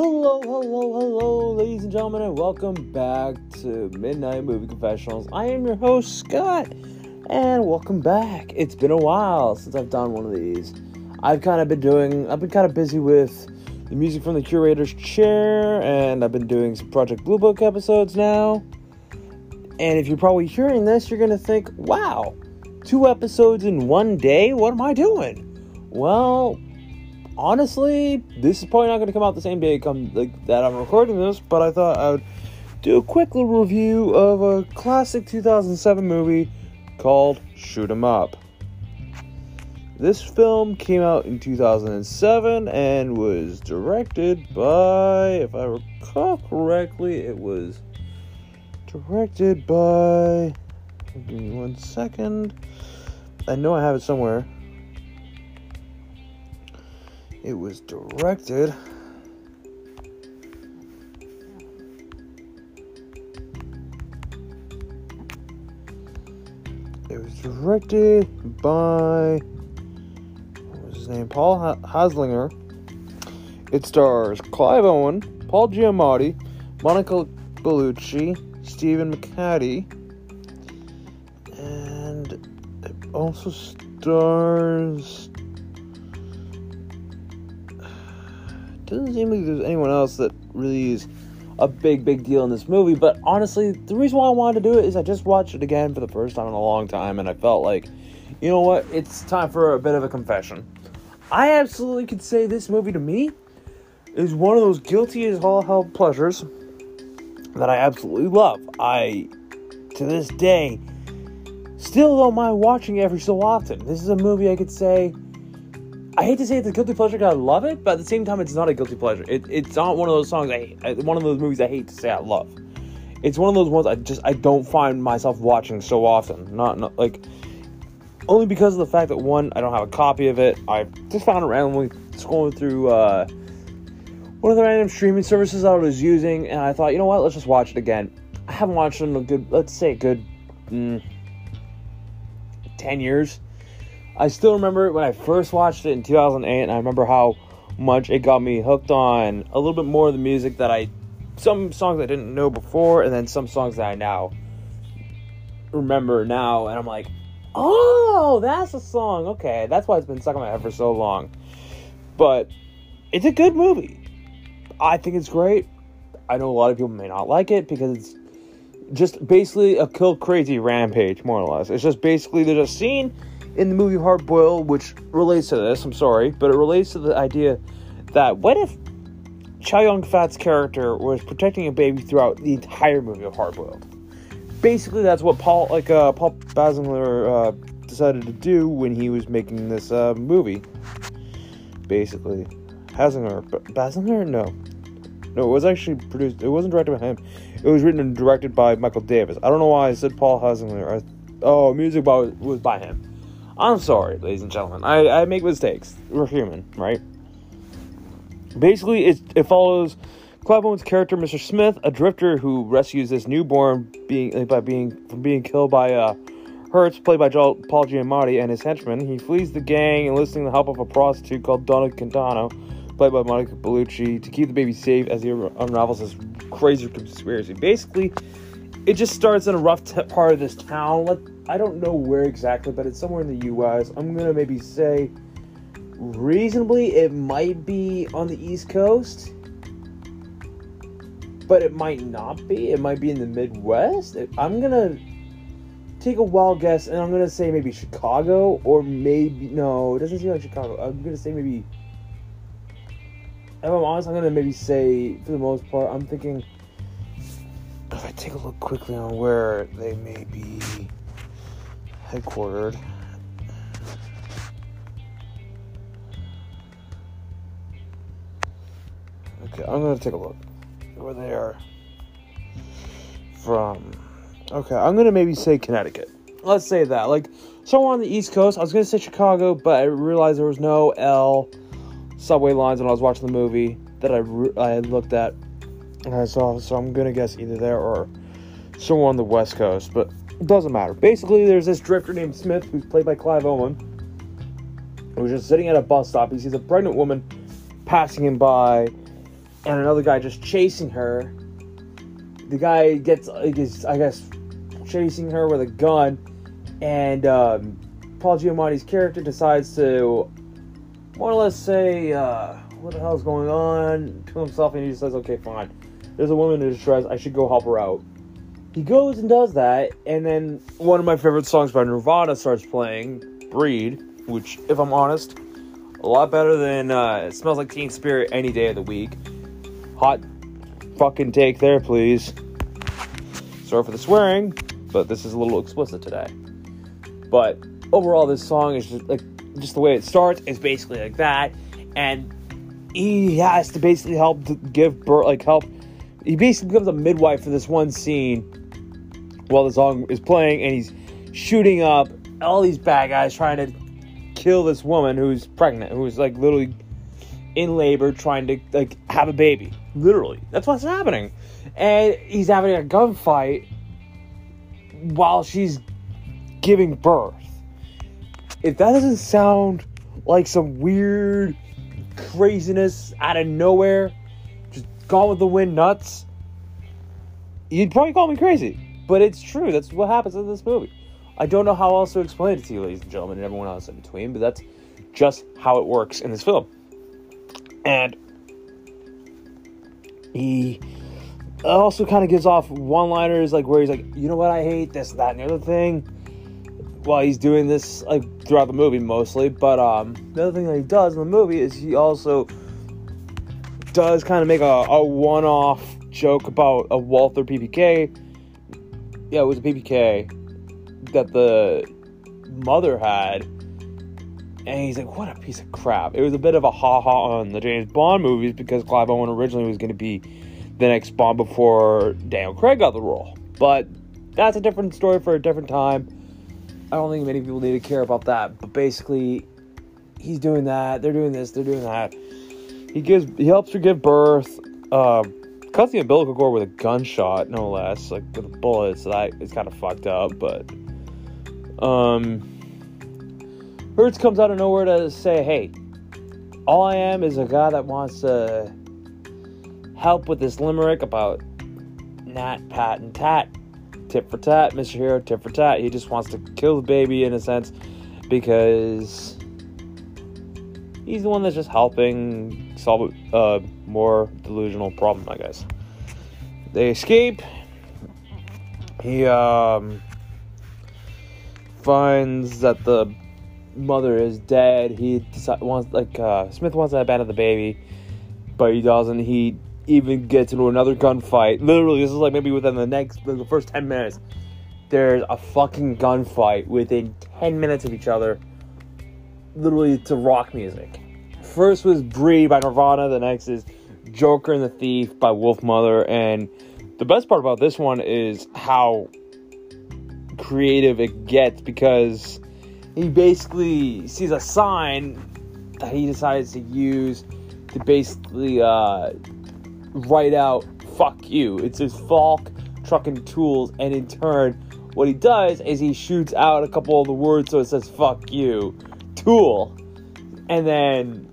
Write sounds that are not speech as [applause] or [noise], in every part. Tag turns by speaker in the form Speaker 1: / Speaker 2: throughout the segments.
Speaker 1: Hello, hello, hello, ladies and gentlemen, and welcome back to Midnight Movie Confessionals. I am your host, Scott, and welcome back. It's been a while since I've done one of these. I've kind of been doing, I've been kind of busy with the music from the curator's chair, and I've been doing some Project Blue Book episodes now. And if you're probably hearing this, you're gonna think, wow, two episodes in one day? What am I doing? Well, honestly, this is probably not going to come out the same day come like that I'm recording this, but I thought I would do a quick little review of a classic 2007 movie called Shoot 'Em Up. This film came out in 2007 and was directed by, if I recall correctly, it was directed by. Give me one second. I know I have it somewhere. It was directed. It was directed by. What was his name? Paul Haslinger. It stars Clive Owen, Paul Giamatti, Monica Bellucci, Stephen McHattie, and it also stars doesn't seem like there's anyone else that really is a big, big deal in this movie. But honestly, the reason why I wanted to do it is I just watched it again for the first time in a long time, and I felt like, you know what, it's time for a bit of a confession. I absolutely could say this movie to me is one of those guilty as all hell pleasures that I absolutely love. I, to this day, still don't mind watching every so often. This is a movie I could say I hate to say it's a guilty pleasure because I love it, but at the same time, it's not a guilty pleasure. It, it's not one of those songs I one of those movies I hate to say I love. It's one of those ones I just I don't find myself watching so often. Not, not like only because of the fact that one I don't have a copy of it. I just found it randomly scrolling through uh, one of the random streaming services I was using, and I thought, you know what, let's just watch it again. I haven't watched it in a good, let's say, a good mm, ten years I still remember when I first watched it in 2008, and I remember how much it got me hooked on a little bit more of the music that I, some songs I didn't know before, and then some songs that I now remember now, and I'm like, oh, that's a song. Okay, that's why it's been stuck in my head for so long. But it's a good movie. I think it's great. I know a lot of people may not like it because it's just basically a kill crazy rampage, more or less. It's just basically there's a scene in the movie Hard Boiled, which relates to this, I'm sorry, but it relates to the idea that what if Chow Yun Fat's character was protecting a baby throughout the entire movie of Hard Boiled? Basically, that's what Paul, like uh, Paul Basingler, uh, decided to do when he was making this uh, movie. Basically, Haslinger, Basingler, no, no, it was actually produced. It wasn't directed by him. It was written and directed by Michael Davis. I don't know why I said Paul Haslinger. I, oh, music by, was by him. I'm sorry, ladies and gentlemen. I, I make mistakes. We're human, right? Basically, it, it follows Owen's character, Mr. Smith, a drifter who rescues this newborn being by being from being killed by uh, Hertz, played by Paul Giamatti, and his henchmen. He flees the gang, enlisting the help of a prostitute called Donna Quintano, played by Monica Bellucci, to keep the baby safe as he unravels this crazy conspiracy. Basically, it just starts in a rough t- part of this town. Let I don't know where exactly, but it's somewhere in the U.S. I'm gonna maybe say reasonably it might be on the East Coast, but it might not be. It might be in the Midwest. I'm gonna take a wild guess, and I'm gonna say maybe Chicago, or maybe no, it doesn't seem like Chicago. I'm gonna say maybe. If I'm honest, I'm gonna maybe say for the most part, I'm thinking. If I take a look quickly on where they may be headquartered. Okay, I'm gonna take a look where they are from. Okay, I'm gonna maybe say Connecticut. Let's say that. Like somewhere on the East Coast. I was gonna say Chicago, but I realized there was no L subway lines when I was watching the movie that I re- I had looked at and I saw. So I'm gonna guess either there or somewhere on the West Coast. But it doesn't matter. Basically, there's this drifter named Smith who's played by Clive Owen. Who's just sitting at a bus stop. He sees a pregnant woman passing him by, and another guy just chasing her. The guy gets, I guess, I guess chasing her with a gun, and um, Paul Giamatti's character decides to more or less say, uh, "What the hell's going on?" to himself, and he says, "Okay, fine. There's a woman in distress. I should go help her out." He goes and does that, and then one of my favorite songs by Nirvana starts playing, "Breed," which, if I'm honest, a lot better than uh, "It Smells Like Teen Spirit" any day of the week. Hot fucking take there, please. Sorry for the swearing, but this is a little explicit today. But overall, this song is just like just the way it starts is basically like that, and he has to basically help to give birth, like help. He basically becomes a midwife for this one scene while the song is playing, and he's shooting up all these bad guys trying to kill this woman who's pregnant, who's like literally in labor trying to like have a baby. Literally, that's what's happening, and he's having a gunfight while she's giving birth. If that doesn't sound like some weird craziness out of nowhere, just gone with the wind nuts, you'd probably call me crazy. But it's true. That's what happens in this movie. I don't know how else to explain it to you, ladies and gentlemen, and everyone else in between, but that's just how it works in this film. And he also kind of gives off one liners, like where he's like, you know what, I hate this, that, and the other thing. While he's doing this, like throughout the movie mostly, but um, the other thing that he does in the movie is he also does kind of make a, a one off joke about a Walther PPK. Yeah, it was a PPK that the mother had. And he's like, what a piece of crap. It was a bit of a ha ha on the James Bond movies because Clive Owen originally was going to be the next Bond before Daniel Craig got the role. But that's a different story for a different time. I don't think many people need to care about that. But basically, he's doing that. They're doing this. They're doing that. He gives. He helps her give birth. Uh, cuts the umbilical cord with a gunshot, no less, like with a bullet. So that is kind of fucked up. But um, Hertz comes out of nowhere to say, "Hey, all I am is a guy that wants to help with this limerick about Nat, Pat, and Tat. Tip for tat, Mr. Hero, tip for tat. He just wants to kill the baby in a sense because he's the one that's just helping solve a more delusional problem, I guess. They escape. He um, finds that the mother is dead. He wants like uh, Smith wants to abandon the baby, but he doesn't. He even gets into another gunfight. Literally, this is like maybe within the next, like the first 10 minutes. There's a fucking gunfight within 10 minutes of each other. Literally to rock music. First was Breed by Nirvana, the next is Joker and the Thief by Wolfmother, and the best part about this one is how creative it gets because he basically sees a sign that he decides to use to basically uh, write out fuck you. It says Falk Trucking Tools, and in turn, what he does is he shoots out a couple of the words so it says fuck you, tool. And then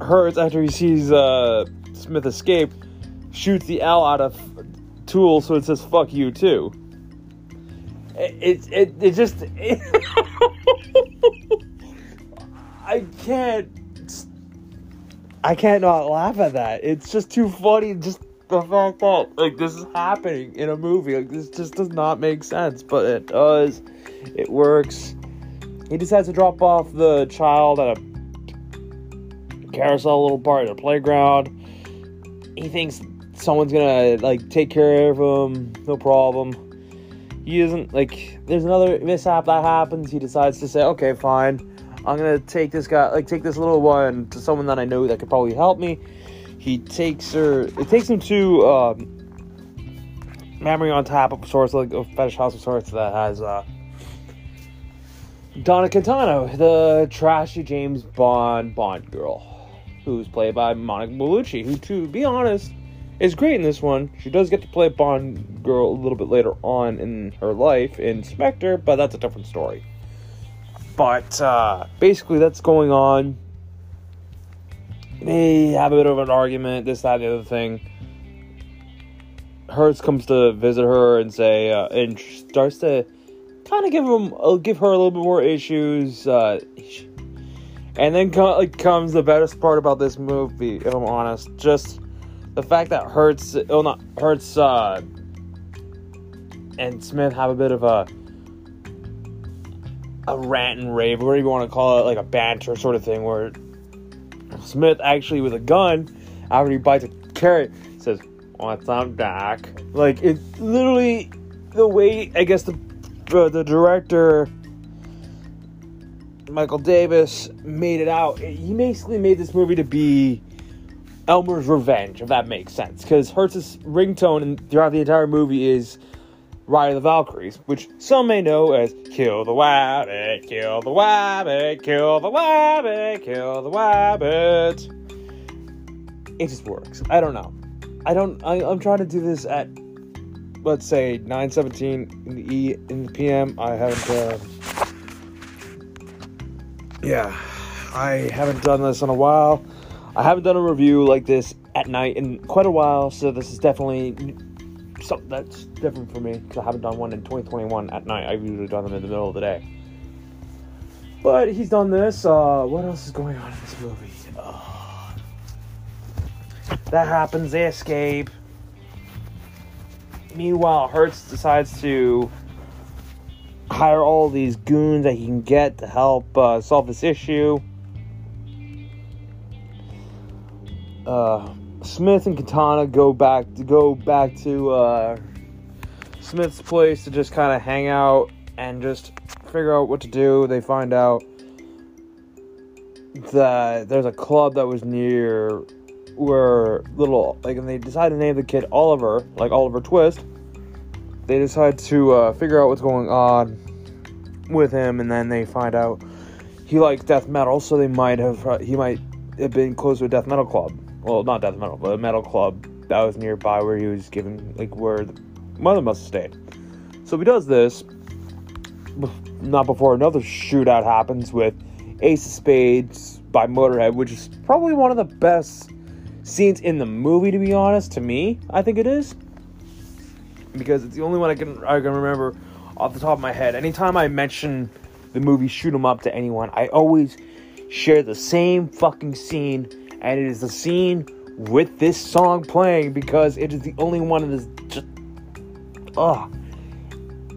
Speaker 1: Hertz, after he sees uh, Smith escape, shoots the L out of tool so it says fuck you too. It, it, it, it just. It [laughs] I can't I can't not laugh at that. It's just too funny. Just the fact that like this is happening in a movie, like this just does not make sense, but it does. It works. He decides to drop off the child at a carousel little part at a playground. He thinks someone's gonna like take care of him, no problem. He isn't like there's another mishap that happens. He decides to say, okay, fine. I'm gonna take this guy, like take this little one to someone that I know that could probably help me. He takes her, it takes him to um, memory on tap of sorts, like a fetish house of sorts that has uh, Donna Quintano, the trashy James Bond Bond girl, who's played by Monica Bellucci, who, to be honest, is great in this one. She does get to play Bond girl a little bit later on in her life in Spectre, but that's a different story. But uh, basically, that's going on. they have a bit of an argument, this, that, the other thing. Hertz comes to visit her and say, uh, and starts to kind of give him, uh, give her a little bit more issues. Uh, and then co- comes the best part about this movie, if I'm honest. Just the fact that Hurts, oh not Hertz, uh, and Smith have a bit of a a rant and rave, whatever you want to call it, like a banter sort of thing, where Smith actually with a gun, after he bites a carrot, says, "What's up, Doc?" Like it literally the way I guess the uh, the director Michael Davis made it out. He basically made this movie to be Elmer's revenge, if that makes sense, because Hertz's ringtone throughout the entire movie is Ride of the Valkyries, which some may know as Kill the Wabbit, Kill the Wabbit, Kill the Wabbit, Kill the Wabbit. It just works. I don't know. I don't. I, I'm trying to do this at, let's say, 9:17 in the e in the p.m. I haven't. Uh, yeah, I haven't done this in a while. I haven't done a review like this at night in quite a while, so this is definitely something that's different for me because I haven't done one in 2021 at night. I've usually done them in the middle of the day. But he's done this. Uh, what else is going on in this movie? Uh, that happens. They escape. Meanwhile, Hertz decides to hire all these goons that he can get to help uh, solve this issue. Uh, Smith and Katana go back to go back to uh, Smith's place to just kind of hang out and just figure out what to do. They find out that there's a club that was near where little like, and they decide to name the kid Oliver, like Oliver Twist. They decide to uh, figure out what's going on with him, and then they find out he likes death metal, so they might have uh, he might have been close to a death metal club well, not death metal, but a metal club that was nearby where he was given, like, where the mother must have stayed. So he does this, not before another shootout happens with Ace of Spades by Motorhead, which is probably one of the best scenes in the movie, to be honest. To me, I think it is because it's the only one I can I can remember off the top of my head. Anytime I mention the movie Shoot 'Em Up to anyone, I always share the same fucking scene and it is the scene with this song playing because it is the only one of this just ugh.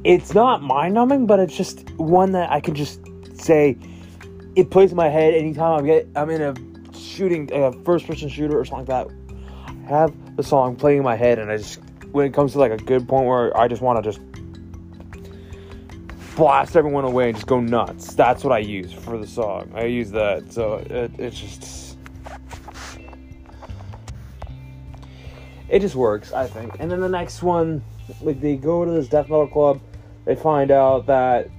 Speaker 1: It's not mind numbing, but it's just one that I can just say it plays in my head anytime I'm get I'm in a shooting a first person shooter or something like that. I have the song playing in my head and I just when it comes to like a good point where I just want to just blast everyone away and just go nuts. That's what I use for the song. I use that, so it, it's just it just works, I think. And then the next one, like they go to this death metal club, they find out that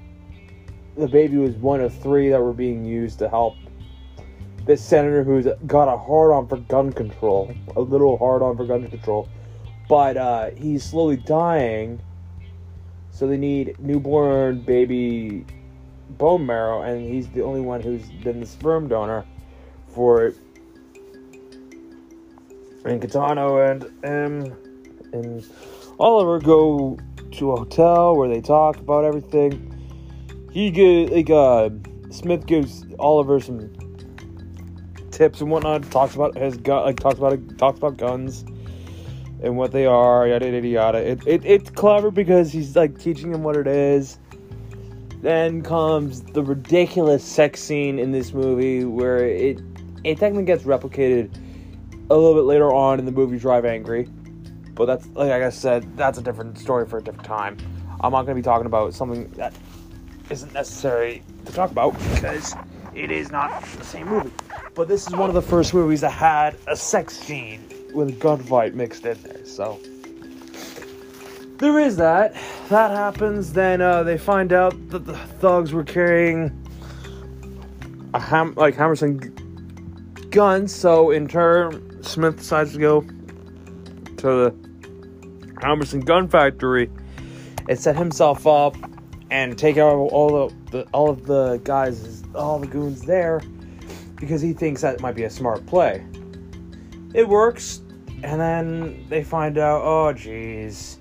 Speaker 1: the baby was one of three that were being used to help this senator who's got a hard on for gun control, a little hard on for gun control, but uh, he's slowly dying. So they need newborn baby bone marrow, and he's the only one who's been the sperm donor for it and Katano and um and Oliver go to a hotel where they talk about everything. He get like uh Smith gives Oliver some tips and whatnot. Talks about his gun, like talks about talks about guns and what they are. Yada yada yada. It, it it's clever because he's like teaching him what it is. Then comes the ridiculous sex scene in this movie where it it technically gets replicated a little bit later on in the movie Drive Angry. But that's, like I said, that's a different story for a different time. I'm not going to be talking about something that isn't necessary to talk about because it is not the same movie. But this is one of the first movies that had a sex scene with gunfight mixed in there. So there is that. That happens. Then uh, they find out that the thugs were carrying a ham like Hammerson guns. So in turn, Smith decides to go to the Hammerson Gun Factory and set himself up and take out all the, the all of the guys, all the goons there. because he thinks that might be a smart play. It works, and then they find out, oh, jeez.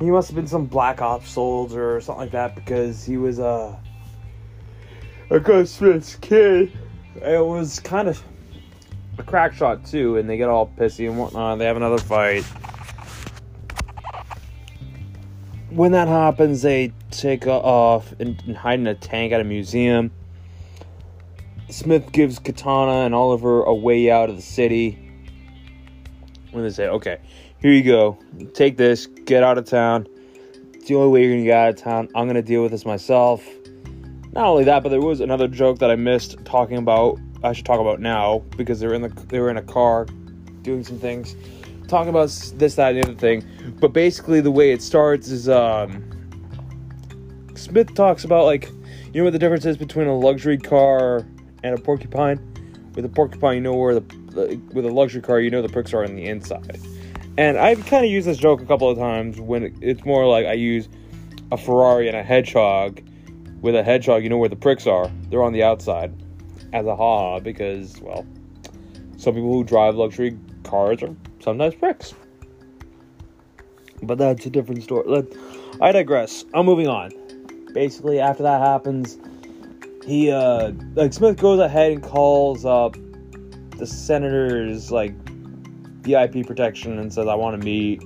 Speaker 1: He must have been some Black Ops soldier or something like that because he was uh, a. a Gus Smith's kid. It was kind of a crack shot, too, and they get all pissy and whatnot. They have another fight. When that happens, they take off and, and hide in a tank at a museum. Smith gives Katana and Oliver a way out of the city. When they say, okay, here you go, take this, get out of town. It's the only way you're gonna get out of town. I'm gonna deal with this myself. Not only that, but there was another joke that I missed talking about. I should talk about now because they were in the they were in a car doing some things, talking about this, that, and the other thing. But basically, the way it starts is um, Smith talks about like you know what the difference is between a luxury car and a porcupine. With a porcupine, you know where the, the with a luxury car, you know the pricks are on the inside. And I've kind of used this joke a couple of times when it, it's more like I use a Ferrari and a hedgehog. With a hedgehog, you know where the pricks are; they're on the outside. As a ha, because well, some people who drive luxury cars are sometimes pricks. But that's a different story. I digress. I'm moving on. Basically, after that happens, he uh like Smith goes ahead and calls up the senator's like VIP protection and says I want to meet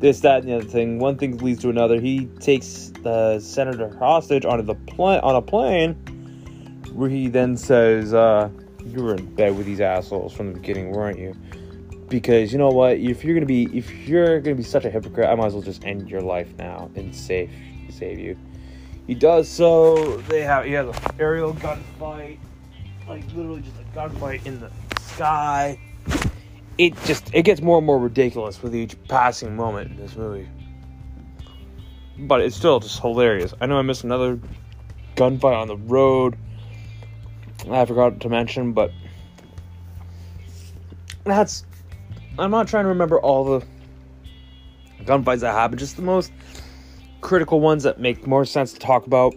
Speaker 1: this that and the other thing. One thing leads to another. He takes the senator hostage onto the plane on a plane where he then says uh you were in bed with these assholes from the beginning, weren't you? Because you know what, if you're gonna be if you're gonna be such a hypocrite, I might as well just end your life now and save save you. He does so. They have he has an aerial gunfight, like literally just a gunfight in the sky. It just it gets more and more ridiculous with each passing moment in this movie. But it's still just hilarious. I know I missed another gunfight on the road. I forgot to mention, but that's I'm not trying to remember all the gunfights that happen. Just the most critical ones that make more sense to talk about.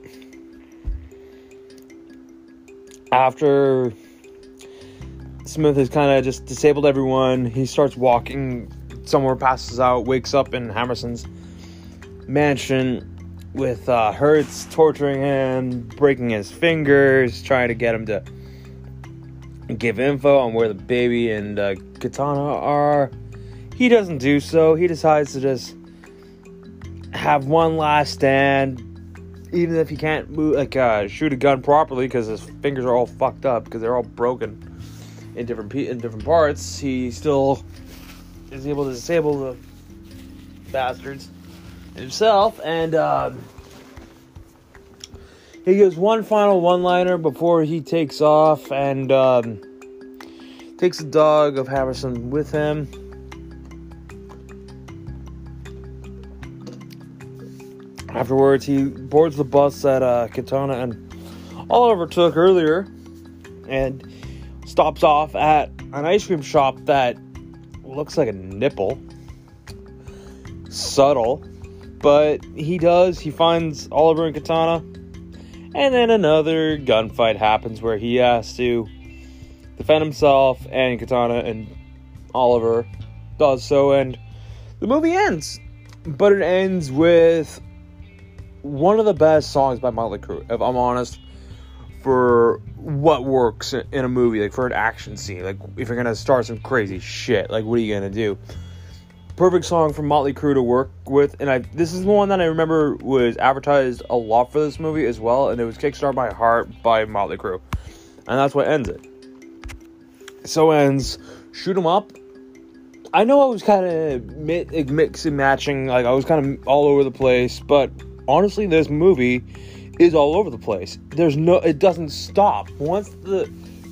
Speaker 1: After Smith has kind of just disabled everyone, he starts walking somewhere, passes out, wakes up in Hammerson's mansion with uh, Hertz torturing him, breaking his fingers, trying to get him to give info on where the baby and uh, Katana are. He doesn't do so. He decides to just have one last stand, even if he can't move, like uh, shoot a gun properly because his fingers are all fucked up because they're all broken in different in different parts. He still is able to disable the bastards himself, and um, he gives one final one-liner before he takes off and um, takes the dog of Hammerson with him Afterwards, he boards the bus that uh, Katana and Oliver took earlier and stops off at an ice cream shop that looks like a nipple. Subtle. But he does. He finds Oliver and Katana. And then another gunfight happens where he has to defend himself and Katana and Oliver does so. And the movie ends. But it ends with one of the best songs by Motley Crue, if I'm honest, for what works in a movie, like for an action scene. Like if you're gonna start some crazy shit, like what are you gonna do? Perfect song for Motley Crue to work with, and I this is the one that I remember was advertised a lot for this movie as well, and it was "Kickstart My Heart" by Motley Crue, and that's what ends it. So ends "Shoot 'Em Up." I know I was kind of mix and matching, like I was kind of all over the place, but honestly, this movie is all over the place. There's no, it doesn't stop. Once the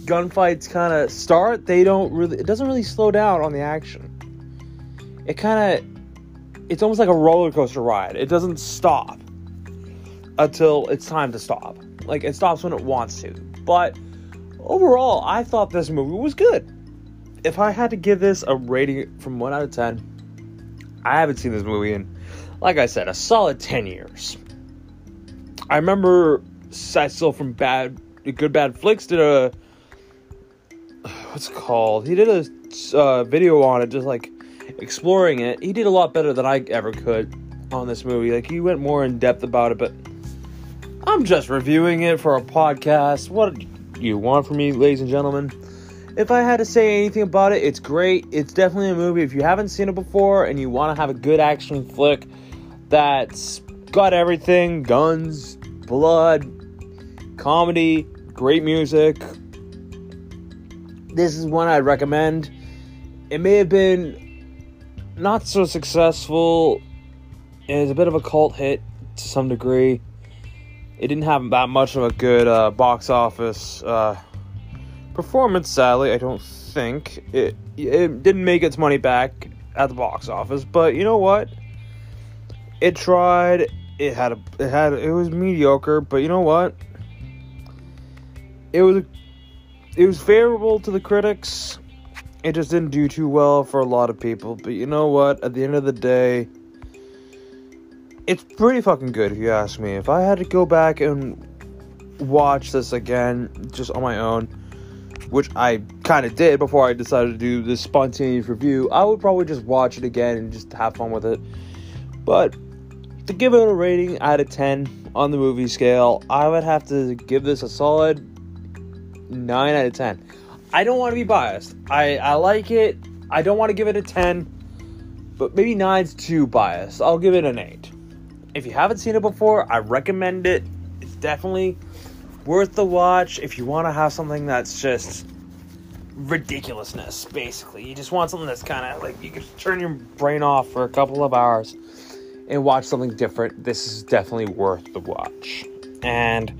Speaker 1: gunfights kind of start, they don't really, it doesn't really slow down on the action. It kind of, it's almost like a roller coaster ride. It doesn't stop until it's time to stop. Like it stops when it wants to. But overall, I thought this movie was good. If I had to give this a rating from 1 out of 10, I haven't seen this movie in like I said, a solid 10 years. I remember Cecil from Bad Good Bad Flicks did a what's called? He did a uh, video on it, just like exploring it. He did a lot better than I ever could on this movie. Like he went more in depth about it, but I'm just reviewing it for a podcast. What do you want from me, ladies and gentlemen? If I had to say anything about it, it's great. It's definitely a movie. If you haven't seen it before and you want to have a good action flick that's got everything guns, blood, comedy, great music this is one I'd recommend. It may have been not so successful. It's a bit of a cult hit to some degree. It didn't have that much of a good uh, box office uh, performance, sadly. I don't think it. It didn't make its money back at the box office, but you know what? It tried. It had a. It had. It was mediocre, but you know what? It was it was favorable to the critics. It just didn't do too well for a lot of people. But you know what? At the end of the day, it's pretty fucking good if you ask me. If I had to go back and watch this again just on my own, which I kind of did before I decided to do this spontaneous review, I would probably just watch it again and just have fun with it. But to give it a rating out of 10 on the movie scale, I would have to give this a solid 9 out of 10. I don't want to be biased. I, I like it. I don't want to give it a 10, but maybe 9's too biased. I'll give it an 8. If you haven't seen it before, I recommend it. It's definitely worth the watch if you want to have something that's just ridiculousness, basically. You just want something that's kind of like you can turn your brain off for a couple of hours and watch something different. This is definitely worth the watch. And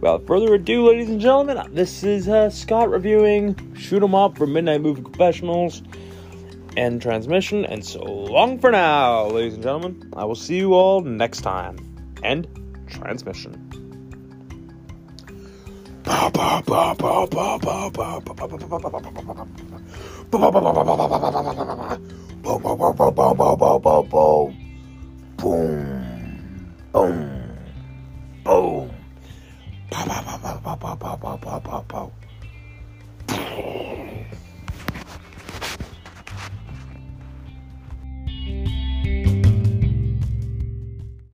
Speaker 1: Without further ado, ladies and gentlemen, this is uh, Scott reviewing Shoot 'em Up for Midnight Movie Confessionals and Transmission. And so long for now, ladies and gentlemen. I will see you all next time. End transmission. Boom. Boom. Boom. Pow, pow, pow, pow, pow, pow, pow, pow, pow, pow.